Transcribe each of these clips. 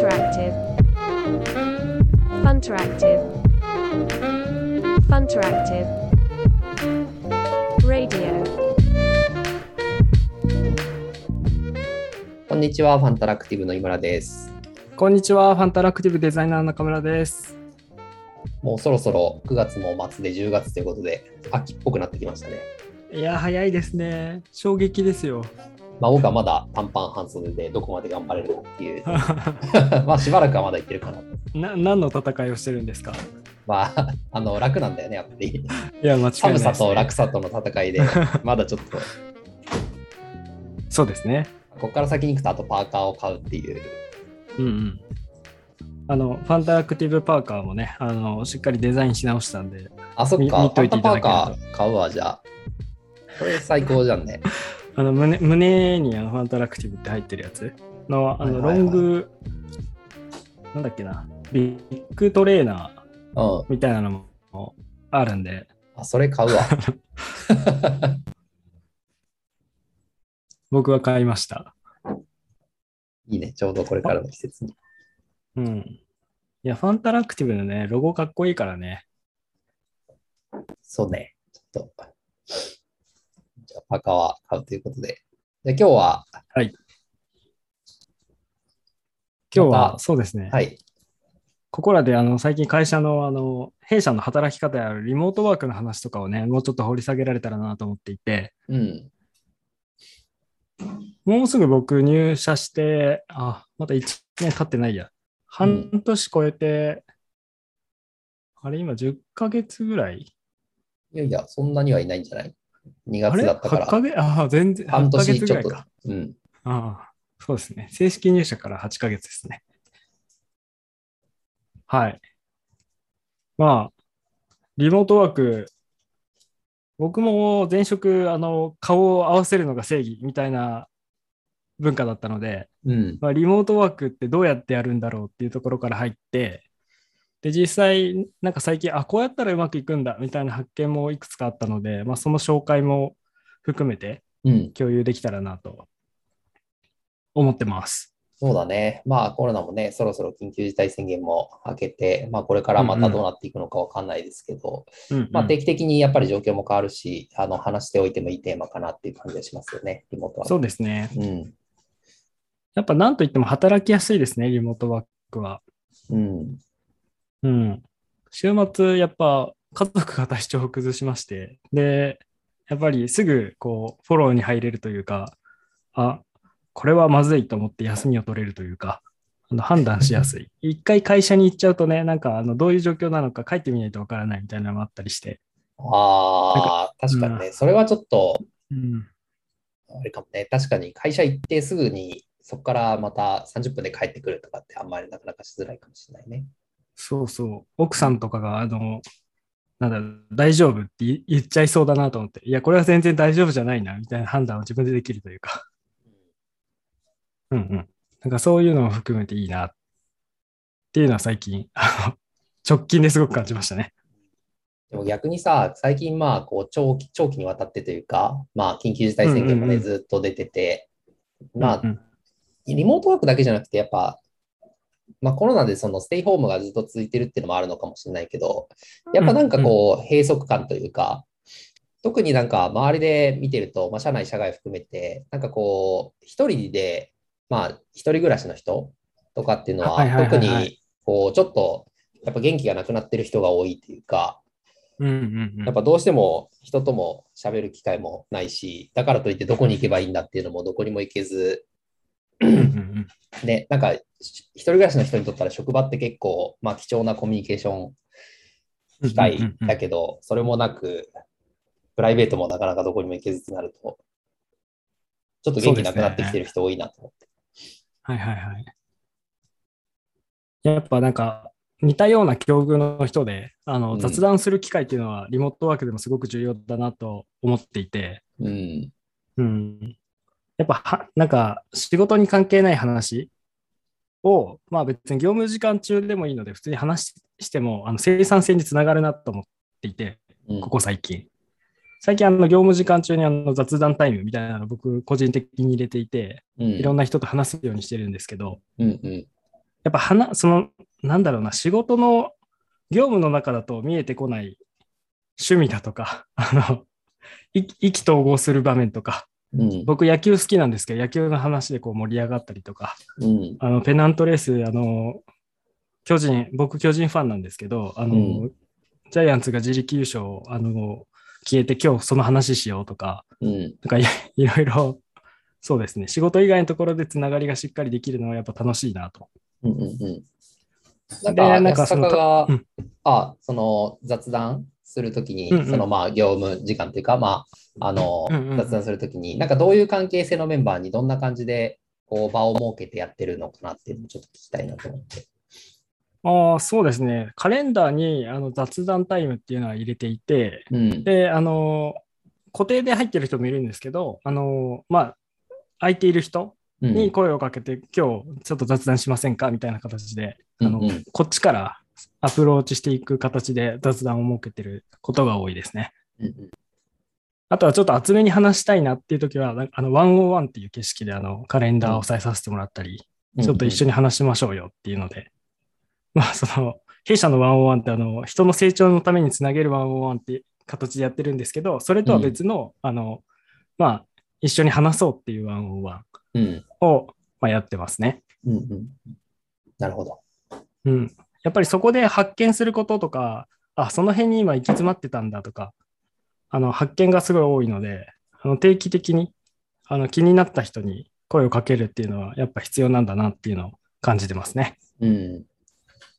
Funteractive. Funteractive. Funteractive. Radio. こんにちは、ファンタラクティブの井村です。こんにちは、ファンタラクティブデザイナー中村です。もうそろそろ9月も末で10月ということで、秋っぽくなってきましたね。いや、早いですね。衝撃ですよ。まあ僕はまだ短パン半袖でどこまで頑張れるかっていう。まあしばらくはまだいけるかなと。な何の戦いをしてるんですか？まあ、あの、楽なんだよね、やっぱり。いや、間違いないね。寒さと楽さとの戦いで、まだちょっと、そうですね。ここから先に行くとあとパーカーを買うっていう。うんうん。あの、ファンタラクティブパーカーもね、あの、しっかりデザインし直したんで、あ、そっか、み見といていただけるとファンタパーカー買うわ、じゃあ。これ最高じゃんね。あの胸胸にあのファンタラクティブって入ってるやつ？の、あの、ロング、なんだっけな、ビッグトレーナーうん。みたいなのもあるんで、あ、それ買うわ。僕は買いました。いいね、ちょうどこれからの季節に。うん。いや、ファンタラクティブのね、ロゴかっこいいからね。そうね。ちょっと。じゃあ、パーカーは買うということで。で、今日は、今日まはそうですね。たはい。ここらであの最近会社のあの弊社の働き方やリモートワークの話とかをね、もうちょっと掘り下げられたらなと思っていて、うん。もうすぐ僕入社して、あ、まだ1年経ってないや。半年超えて、あれ今10ヶ月ぐらい？いやいや、そんなにはいないんじゃない？?2 あれ月だったか ?8 ヶら。月？あ、全然、半8ヶ年ちょっと。うん。ああ、そうですね。正式入社から8ヶ月ですね。はい。まあ、リモートワーク、僕も前職、あの、顔を合わせるのが正義みたいな文化だったので、うん。まあ、リモートワークってどうやってやるんだろうっていうところから入って、で、実際、なんか最近、あ、こうやったらうまくいくんだみたいな発見もいくつかあったので、まあ、その紹介も含めてうん。共有できたらなと思ってます。そうだね。まあ、コロナもね、そろそろ緊急事態宣言も明けて、まあ、これからまたどうなっていくのかわかんないですけど、うんまあ、定期的にやっぱり状況も変わるし、あの、話しておいてもいいテーマかなっていう感じがしますよね、リモートは。そうですね。うん。やっぱ何といっても働きやすいですね、リモートワークは。うん。うん。週末、やっぱ家族が体調を崩しまして、で、やっぱりすぐこうフォローに入れるというか、あ、これはまずいと思って休みを取れるというか、あの判断しやすい。一回会社に行っちゃうとね、なんかあのどういう状況なのか帰ってみないとわからないみたいなのもあったりして。ああ、確かにね、それはちょっと、うん。あれかもね、確かに会社行ってすぐにそこからまた30分で帰ってくるとかってあんまりなかなかしづらいかもしれないね。そうそう。奥さんとかが、あの、なんだ、大丈夫って言言っちゃいそうだなと思って、いや、これは全然大丈夫じゃないな、みたいな判断を自分でできるというか。うんうん。なんかそういうのも含めていいなっていうのは最近、あの直近ですごく感じましたね。でも逆にさ、最近まあこう長期、長期にわたってというか、まあ緊急事態宣言もね、ずっと出てて、まあリモートワークだけじゃなくてやっぱ、まあコロナでそのステイホームがずっと続いてるっていうのもあるのかもしれないけど、やっぱなんかこう閉塞感というか、特になんか周りで見てると、まあ社内、社外含めて、なんかこう一人で、まあ一人暮らしの人とかっていうのは、特にこうちょっとやっぱ元気がなくなってる人が多いというか、やっぱどうしても人とも喋る機会もないし、だからといってどこに行けばいいんだっていうのもどこにも行けず、うんうんね、なんかし一人暮らしの人にとったら職場って結構、まあ、貴重なコミュニケーションうん機会だけど、それもなく、プライベートもなかなかどこにも行けずってなると、ちょっと元気なくなってきてる人多いなと思って。はいはいはい。やっぱなんか似たような境遇の人であの、うん雑談する機会っていうのはリモートワークでもすごく重要だなと思っていて、うん。うん、やっぱはなんか仕事に関係ない話を、まあ別に業務時間中でもいいので普通に話してもあの生産性につながるなと思っていて、うん。ここ最近。最近あの業務時間中にあの雑談タイムみたいなの僕個人的に入れていて、うん。いろんな人と話すようにしてるんですけど、うんうん。やっぱ話、その、なんだろうな、仕事の業務の中だと見えてこない趣味だとか、あの、意意気投合する場面とか、うん。僕野球好きなんですけど、野球の話でこう盛り上がったりとか、うん。あの、ペナントレース、あの、巨人、僕巨人ファンなんですけど、あの、うんジャイアンツが自力優勝、あの、消えて今日その話しようとか、うん。なんかいいろいろ、そうですね、仕事以外のところでつながりがしっかりできるのはやっぱ楽しいなと。うん。うん。うん。なんでか、安なんかそのうんあ、その雑談するときに、うんうんそのまあ業務時間というか、まあ、あの、うんうんうん雑談するときに、なんかどういう関係性のメンバーにどんな感じで、こう、場を設けてやってるのかなっていうのをちょっと聞きたいなと思って。ああ、そうですね。カレンダーにあの雑談タイムっていうのは入れていて、うん。で、あの、固定で入ってる人もいるんですけど、あの、まあ、空いている人うんに声をかけて、今日ちょっと雑談しませんか？みたいな形で、あの、うんうんこっちからアプローチしていく形で雑談を設けてることが多いですね。あとはちょっと厚めに話したいなっていう時は、あの、101っていう景色であの、カレンダーを押さえさせてもらったり、ちょっと一緒に話しましょうよっていうので、まあ、その、弊社の101ってあの、人の成長のためにつなげる101って形でやってるんですけど、それとは別の、あの、まあ、一緒に話そうっていう101うん。を、まあ、やってますね。うんうん。なるほど。うん。やっぱりそこで発見することとか、あ、その辺に今行き詰まってたんだとか、あの、発見がすごい多いので、あの定期的に、あの、気になった人に声をかけるっていうのは、やっぱ必要なんだなっていうのを感じてますね。うん。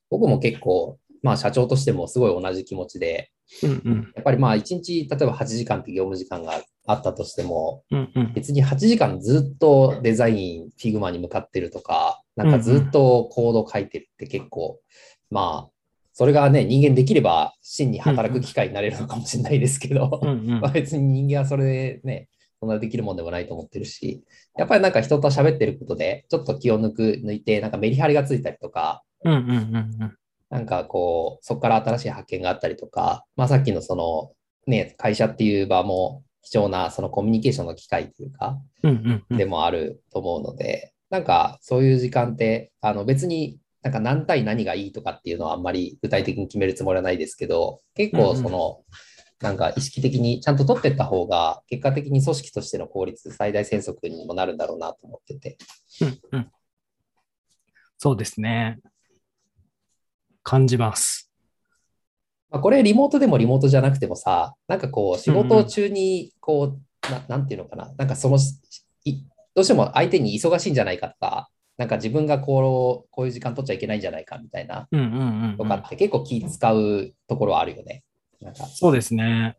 僕も結構、まあ社長としてもすごい同じ気持ちで、うんうん。やっぱりまあ1日、例えば8時間って業務時間があったとしても、うんうん。別に8時間ずっとデザイン、フィグマに向かってるとか、なんかずっとコード書いてるって結構、まあ、それがね、人間できれば真に働く機会になれるのかもしれないですけど、うんうん。まあ別に人間はそれでね、そんなできるもんでもないと思ってるし、やっぱりなんか人と喋ってることで、ちょっと気を抜く、抜いて、なんかメリハリがついたりとか、うんうんうんうん。なんかこう、そこから新しい発見があったりとか、まあさっきのその、ね、会社っていう場も貴重なそのコミュニケーションの機会というか、うんうんうん。でもあると思うので、なんかそういう時間って、あの別になんか何対何がいいとかっていうのはあんまり具体的に決めるつもりはないですけど、結構その、なんか意識的にちゃんと取っていった方が、結果的に組織としての効率最大戦速にもなるんだろうなと思ってて。うんうんそうですね。感じます。まあ、これリモートでもリモートじゃなくてもさ、なんかこう仕事中にこう、ななんていうのかな、なんかそのいどうしても相手に忙しいんじゃないかとか、なんか自分がこうこういう時間取っちゃいけないんじゃないかみたいなうんうんうんうんとかって結構気使うところはあるよね。なんかそうですね。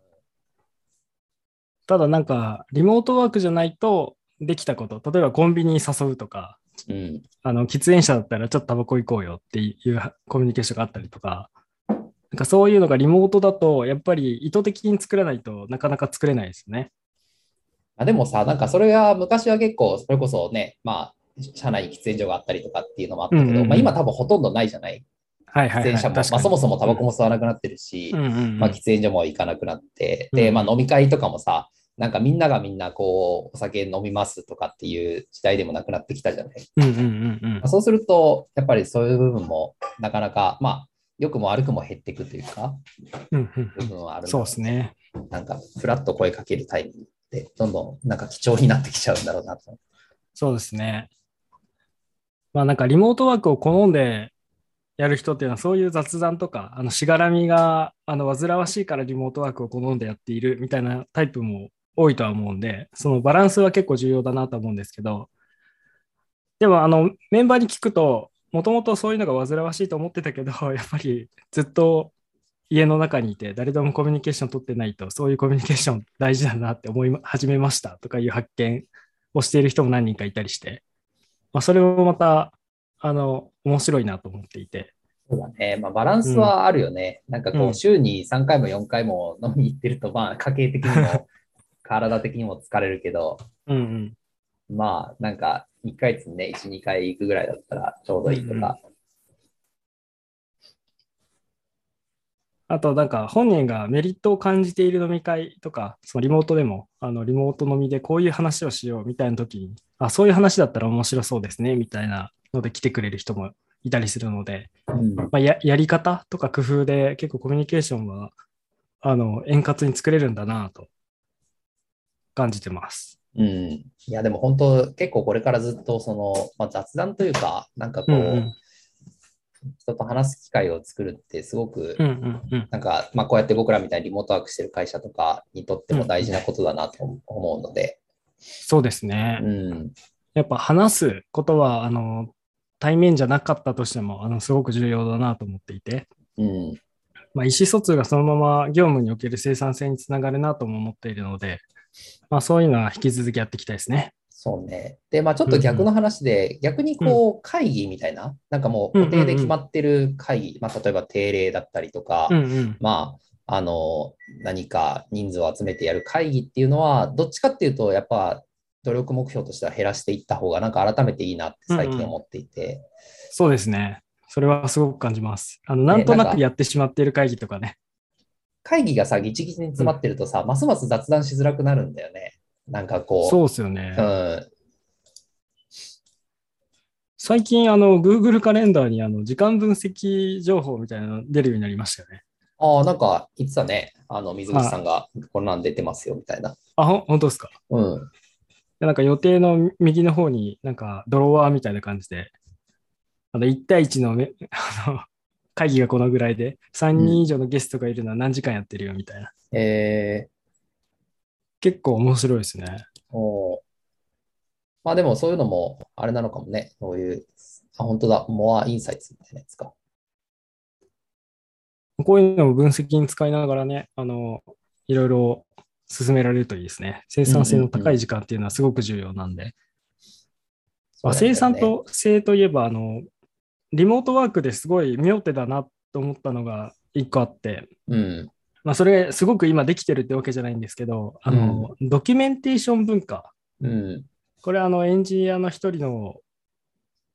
ただなんか、リモートワークじゃないとできたこと、例えばコンビニに誘うとか、うん、あの、喫煙者だったらちょっとタバコ行こうよっていうコミュニケーションがあったりとか、なんかそういうのがリモートだと、やっぱり意図的に作らないとなかなか作れないですよね。まあ、でもさ、なんかそれが昔は結構それこそね、まあ、社内に喫煙所があったりとかっていうのもあったけど、うんうんうん。まあ、今多分ほとんどないじゃない？はいはい、はい。喫煙者も、まあ、そもそもタバコも吸わなくなってるし、うんうんうん。まあ、喫煙所も行かなくなって、で、うん。まあ、飲み会とかもさ、なんかみんながみんなこう、お酒飲みますとかっていう時代でもなくなってきたじゃない？うんうんうんうん。まあ、そうすると、やっぱりそういう部分もなかなか、まあ、良くも悪くも減っていくというか、うんうん部分はあるそうですね。なんか、ふらっと声かけるタイミングどんどんなんか貴重になってきちゃうんだろうなと。そうですね。まあなんかリモートワークを好んでやる人っていうのはそういう雑談とか、あのしがらみがあの煩わしいからリモートワークを好んでやっているみたいなタイプも多いとは思うんで、そのバランスは結構重要だなと思うんですけど、でもあのメンバーに聞くと、もともとそういうのが煩わしいと思ってたけど、やっぱりずっと家の中にいて誰ともコミュニケーション取ってないと、そういうコミュニケーション大事だなって思い始めましたとかいう発見をしている人も何人かいたりして、まあ、それもまた、あの、面白いなと思っていて。そうだね。まあ、バランスはあるよね。なんかこう、うん週に3回も4回も飲みに行ってると、まあ、家計的にも、体的にも疲れるけど、うんうん。まあ、なんか、1ヶ月にね、1、2回行くぐらいだったらちょうどいいとか。あと、なんか本人がメリットを感じている飲み会とか、そのリモートでも、あのリモート飲みでこういう話をしようみたいな時に、あ、そういう話だったら面白そうですね、みたいなので来てくれる人もいたりするので、うんまあ、ややり方とか工夫で結構コミュニケーションはあの円滑に作れるんだなと感じてます。うん。いや、でも本当、結構これからずっとその、まあ、雑談というか、なんかこう、うんうん人と話す機会を作るってすごく、なんか、まあ、こうやって僕らみたいにリモートワークしてる会社とかにとっても大事なことだなと思うので、そうですね。うん。やっぱ話すことはあの対面じゃなかったとしてもあのすごく重要だなと思っていて、うん。まあ、意思疎通がそのまま業務における生産性につながるなとも思っているので、まあ、そういうのは引き続きやっていきたいですね。そうね。で、まあちょっと逆の話で、逆にこう会議みたいな、なんかもう固定で決まってる会議、まあ例えば定例だったりとか、うんうん。まあ、あの、何か人数を集めてやる会議っていうのは、どっちかっていうと、やっぱ努力目標としては減らしていった方が、なんか改めていいなって最近思っていて、そうですね。それはすごく感じます。あのなんとなくやってしまっている会議とかね。会議がさ、ギチギチに詰まってるとさ、ますます雑談しづらくなるんだよね。なんかこう、そうですよね。うん、最近、あの、Google カレンダーにあの時間分析情報みたいなの出るようになりましたよね。ああ、なんか言ってたね。あの、水口さんがこんなん出てますよ、みたいな。あ、ほん本当ですか？うん。でなんか予定の右の方になんかドロワーみたいな感じで、あの1対1のめあの会議がこのぐらいで、3人以上のゲストがいるのは何時間やってるよみたいな。え結構面白いですね。ー、おーまあでもそういうのも、あれなのかもね。そういう、あ、本当だ。モアインサイツみたいなやつか。こういうのを分析に使いながらね、あの、いろいろ進められるといいですね。生産性の高い時間っていうのはすごく重要なんで。まあ、生産と性といえば、あの、リモートワークですごい妙手だなと思ったのが一個あって、うん。まあ、それすごく今できてるってわけじゃないんですけど、あの、ドキュメンテーション文化。うん。これあのエンジニアの一人の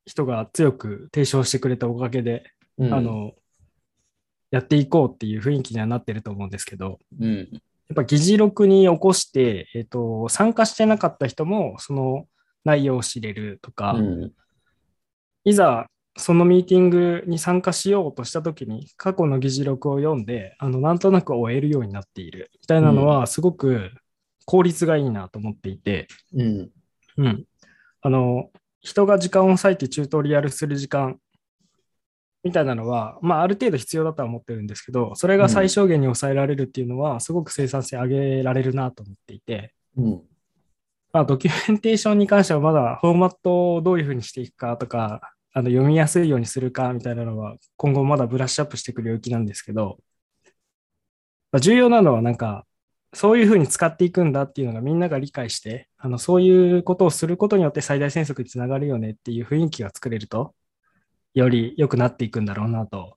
人が強く提唱してくれたおかげで、うん。あ、の、やっていこうっていう雰囲気にはなってると思うんですけど、うん。やっぱ議事録に起こして、えっ、と、参加してなかった人もその内容を知れるとか、うん。いざそのミーティングに参加しようとしたときに過去の議事録を読んで、あの、なんとなく終えるようになっているみたいなのはすごく効率がいいなと思っていて、うん。うん。あの、人が時間を割いてチュートリアルする時間みたいなのは、まあ、ある程度必要だとは思ってるんですけど、それが最小限に抑えられるっていうのは、すごく生産性上げられるなと思っていて、うん。まあ、ドキュメンテーションに関してはまだフォーマットをどういうふうにしていくかとか、あの読みやすいようにするかみたいなのは、今後まだブラッシュアップしていく領域なんですけど、まあ、重要なのはなんか、そういうふうに使っていくんだっていうのがみんなが理解して、あのそういうことをすることによって最大戦速につながるよねっていう雰囲気が作れると、より良くなっていくんだろうなと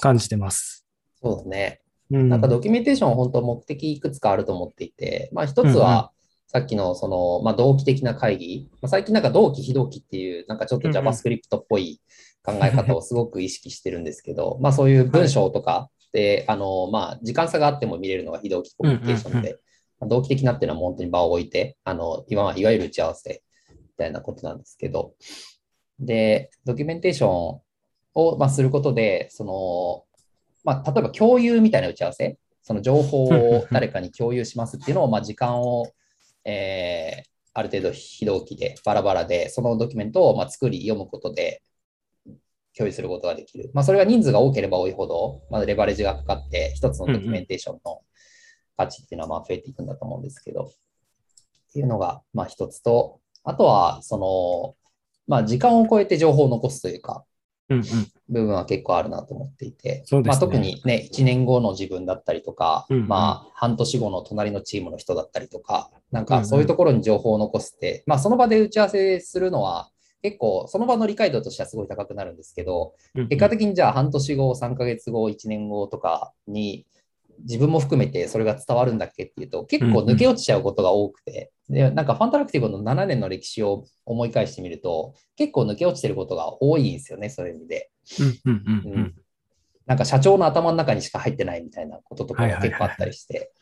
感じてます。そうだね。うん、なんかドキュメンテーションは本当目的いくつかあると思っていて、まあ一つはさっきのその、まあ、同期的な会議、まあ、最近なんか同期非同期っていうなんかちょっと JavaScript っぽい考え方をすごく意識してるんですけど、まあそういう文章とかで、あの、まあ時間差があっても見れるのが非同期コミュニケーションで、まあ同期的なっていうのは本当に場を置いて、あの、いわいわゆる打ち合わせみたいなことなんですけど、で、ドキュメンテーションを、まあ、することで、その、まあ、例えば共有みたいな打ち合わせ、その情報を誰かに共有しますっていうのを、まあ、時間を、えーある程度非同期でバラバラで、そのドキュメントをま作り、読むことで共有することができる。まあ、それが人数が多ければ多いほど、まあ、レバレッジがかかって、一つのドキュメンテーションの価値っていうのはまあ増えていくんだと思うんですけど、っていうのがまあ一つと、あとは、その、まあ、時間を超えて情報を残すというか、部分は結構あるなと思っていて、そうですね。まあ、特にね、1年後の自分だったりとか、うんうん。まあ、半年後の隣のチームの人だったりとか、なんうんうん。かそういうところに情報を残すって、まあ、その場で打ち合わせするのは、結構その場の理解度としてはすごい高くなるんですけど、うんうん。結果的にじゃあ半年後、3ヶ月後、1年後とかに自分も含めてそれが伝わるんだっけっていうと結構抜け落ちちゃうことが多くて、でなんかファンタラクティブの7年の歴史を思い返してみると結構抜け落ちてることが多いんですよね、そういう意味で。うんうんうんうん。なんか社長の頭の中にしか入ってないみたいなこととかが結構あったりして、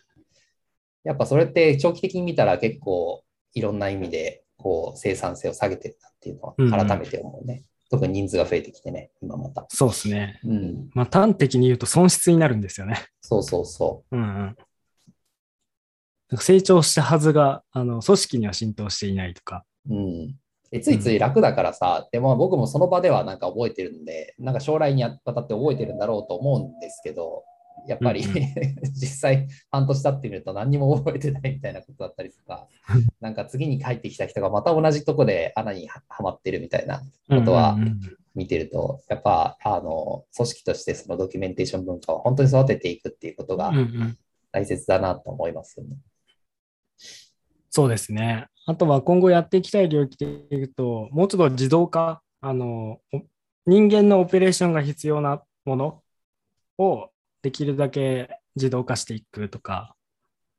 やっぱそれって長期的に見たら結構いろんな意味でこう生産性を下げてるなっていうのうんうん。は改めて思うね。特に人数が増えてきてね、今また。そうですね。うん。まあ端的に言うと損失になるんですよね。そうそうそうんうん。なんか成長したはずが、あの、組織には浸透していないとか。う。うん。でついつい楽だからさ、でも僕もその場ではなんか覚えてるんで、なんか将来にあたって覚えてるんだろうと思うんですけど、やっぱり、うんう 実際半年経ってみると何にも覚えてないみたいなことだったりとか、なんか次に帰ってきた人がまた同じとこで穴にははまってるみたいなことは見てると、やっぱあの組織としてそのドキュメンテーション文化を本当に育てていくっていうことが大切だなと思いますよね。そうですね。あとは今後やっていきたい領域で言うと、もうちょっと自動化、あの、お人間のオペレーションが必要なものをできるだけ自動化していくとか、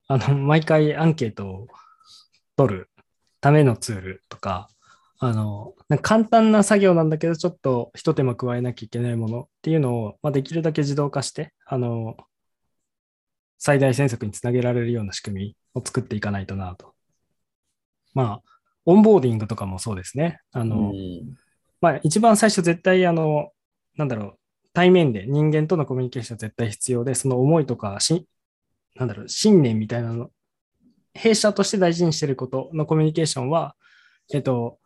あの、毎回アンケートを取るためのツールとか、あの、簡単な作業なんだけど、ちょっと一手間加えなきゃいけないものっていうのを、まあ、できるだけ自動化して、あの、最大戦策につなげられるような仕組みを作っていかないとなと。まあ、オンボーディングとかもそうですね。あの、うんまあ、一番最初絶対、あの、なんだろう、対面で人間とのコミュニケーションは絶対必要で、その思いとか、しなんだろう、信念みたいなの、弊社として大事にしていることのコミュニケーションは、えっと、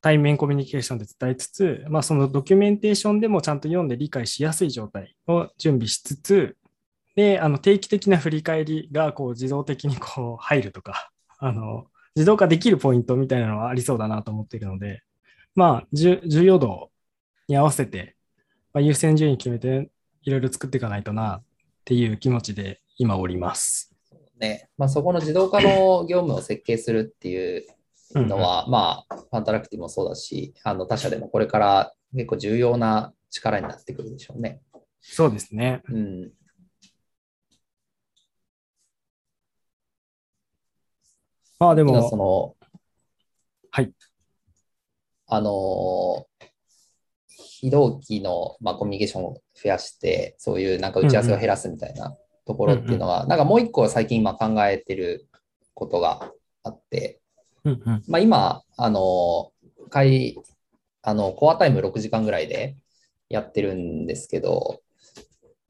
対面コミュニケーションで伝えつつ、まあ、そのドキュメンテーションでもちゃんと読んで理解しやすい状態を準備しつつ、で、あの定期的な振り返りがこう自動的にこう入るとか、あの自動化できるポイントみたいなのはありそうだなと思っているので、まあ、重重要度に合わせて、まあ、優先順位決めていろいろ作っていかないとなっていう気持ちで今おります。ねまあ、そこの自動化の業務を設計するっていうのは、まあ、ファンタラクティもそうだし、あの他社でもこれから結構重要な力になってくるでしょうね。そうですね。うん。まあで今そも、の、はい。あのー非同期の、まあ、コミュニケーションを増やして、そういうなんか打ち合わせを減らすみたいなところっていうのは、なんかもう一個最近今考えてることがあって、うんうん。まあ、今、あの、会、あの、コアタイム6時間ぐらいでやってるんですけど、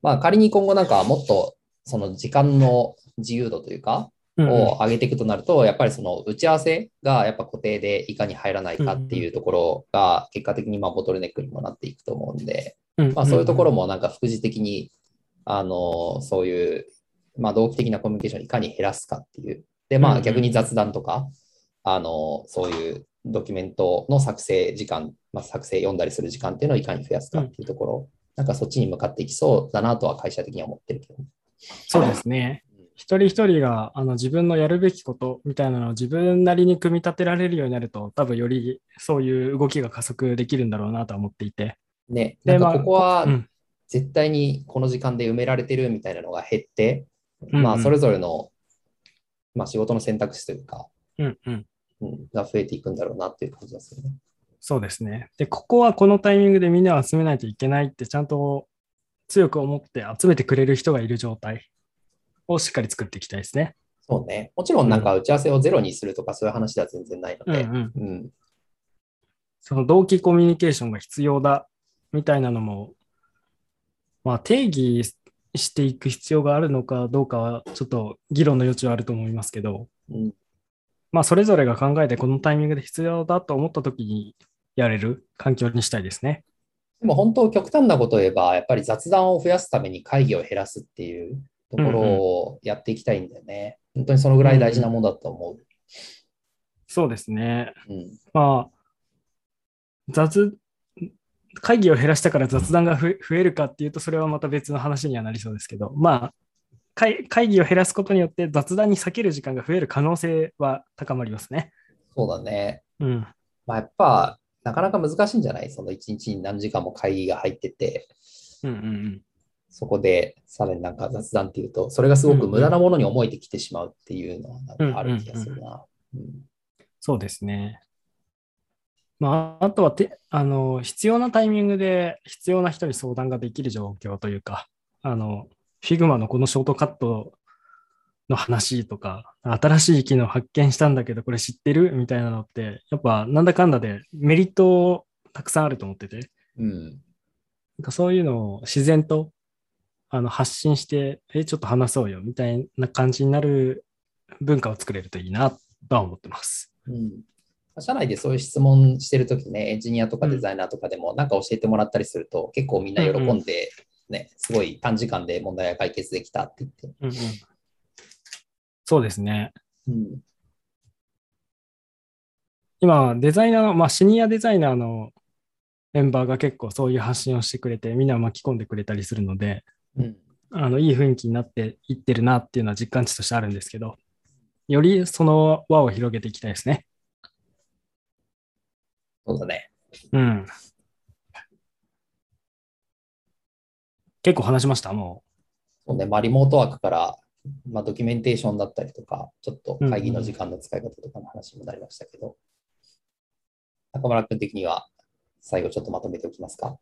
まあ、仮に今後なんかもっと、その時間の自由度というか、うんうんを上げていくとなると、やっぱりその打ち合わせがやっぱ固定でいかに入らないかっていうところが結果的にまあボトルネックにもなっていくと思うんで、うんまあ、そういうところもなんか副次的に、あの、そういう、まあ、同期的なコミュニケーションをいかに減らすかっていう。で、まあ逆に雑談とか、あの、そういうドキュメントの作成時間、まあ、作成読んだりする時間っていうのをいかに増やすかっていうところ、なんかそっちに向かっていきそうだなとは会社的には思ってるけど。そうですね。一人一人があの自分のやるべきことみたいなのを自分なりに組み立てられるようになると、多分よりそういう動きが加速できるんだろうなとは思っていて。ね、でまあなんかここはうん絶対にこの時間で埋められてるみたいなのが減って、うんまあそれぞれの、まあ、仕事の選択肢というか、うんうんうん、が増えていくんだろうなっていう感じですよね。そうですね。で、ここはこのタイミングでみんなを集めないといけないってちゃんと強く思って集めてくれる人がいる状態をしっかり作っていきたいですね。そうね。もちろんなんか打ち合わせをゼロにするとかそういう話では全然ないので、うんうんうんその同期コミュニケーションが必要だみたいなのも、まあ定義していく必要があるのかどうかはちょっと議論の余地はあると思いますけど、うんまあそれぞれが考えてこのタイミングで必要だと思った時にやれる環境にしたいですね。でも本当極端なことを言えば、やっぱり雑談を増やすために会議を減らすっていうところをやっていきたいんだよね。本当にそのぐらい大事なものだと思そうですね。う。うんまあ、雑、会議を減らしたから雑談が増え増えるかっていうと、それはまた別の話にはなりそうですけど、まあ、会会議を減らすことによって雑談に避ける時間が増える可能性は高まりますね。そうだね。うん。まあ、やっぱ、なかなか難しいんじゃない？その一日に何時間も会議が入ってて、うんうんうん。そこでさらになんか雑談っていうと、それがすごく無駄なものに思えてきてしまうっていうのはなんかある気がするな。うんそうですね。まあ、あとはてあの必要なタイミングで必要な人に相談ができる状況というか、あの Figma のこのショートカットの話とか、新しい機能発見したんだけど、これ知ってるみたいなのって、やっぱなんだかんだでメリットをたくさんあると思ってて、うん。なんかそういうのを自然とあの発信して、え、ちょっと話そうよみたいな感じになる文化を作れるといいなとは思ってます。うん。社内でそういう質問してるときね、エンジニアとかデザイナーとかでもなんか教えてもらったりすると、結構みんな喜んで、ね、すごい短時間で問題が解決できたって言って。うんうん、そうですね。うん。今、デザイナーの、まあ、シニアデザイナーのメンバーが結構そういう発信をしてくれて、みんなを巻き込んでくれたりするので、うん。あのいい雰囲気になっていってるなっていうのは実感値としてあるんですけど、よりその輪を広げていきたいですね。そうだね。うん。結構話しました、もそうね、まあ、リモートワークから、まあ、ドキュメンテーションだったりとか、ちょっと会議の時間の使い方とかの話もなりましたけど、中村君的には最後ちょっとまとめておきますか？う。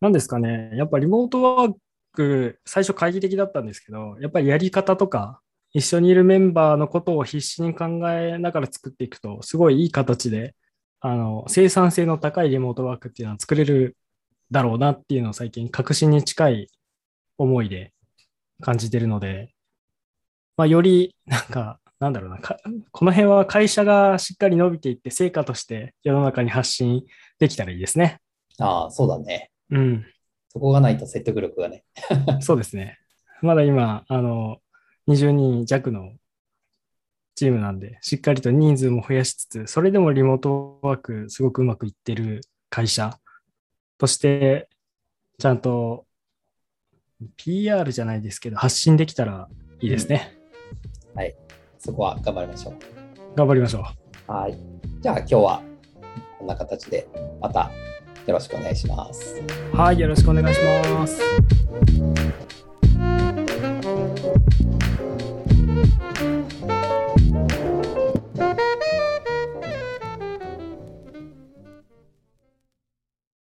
なんですかね、やっぱリモートワーク、最初懐疑的だったんですけど、やっぱりやり方とか、一緒にいるメンバーのことを必死に考えながら作っていくと、すごいいい形で、あの、生産性の高いリモートワークっていうのは作れるだろうなっていうのを最近確信に近い思いで感じてるので、まあ、よりなんか、なんだろうなか、この辺は会社がしっかり伸びていって成果として世の中に発信できたらいいですね。ああ、そうだね。うん、そこがないと説得力がね。そうですね。まだ今、あの、20人弱のチームなんで、しっかりと人数も増やしつつ、それでもリモートワークすごくうまくいってる会社として、ちゃんと PR じゃないですけど、発信できたらいいですね。そこは頑張りましょう。頑張りましょう。はい。じゃあ今日はこんな形でまたよろしくお願いします。はい、よろしくお願いします。